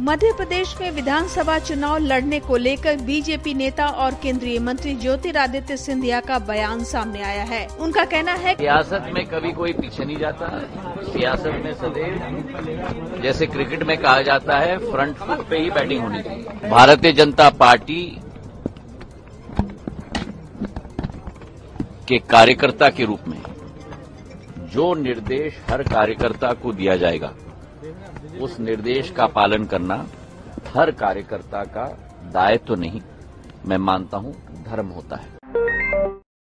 मध्य प्रदेश में विधानसभा चुनाव लड़ने को लेकर बीजेपी नेता और केंद्रीय मंत्री ज्योतिरादित्य सिंधिया का बयान सामने आया है। उनका कहना है सियासत में कभी कोई पीछे नहीं जाता। सियासत में सदैव, जैसे क्रिकेट में कहा जाता है फ्रंट फुट पे ही बैटिंग होनी चाहिए। भारतीय जनता पार्टी के कार्यकर्ता के रूप में जो निर्देश हर कार्यकर्ता को दिया जाएगा उस निर्देश का पालन करना हर कार्यकर्ता का दायित्व तो नहीं। मैं मानता हूँ धर्म होता है।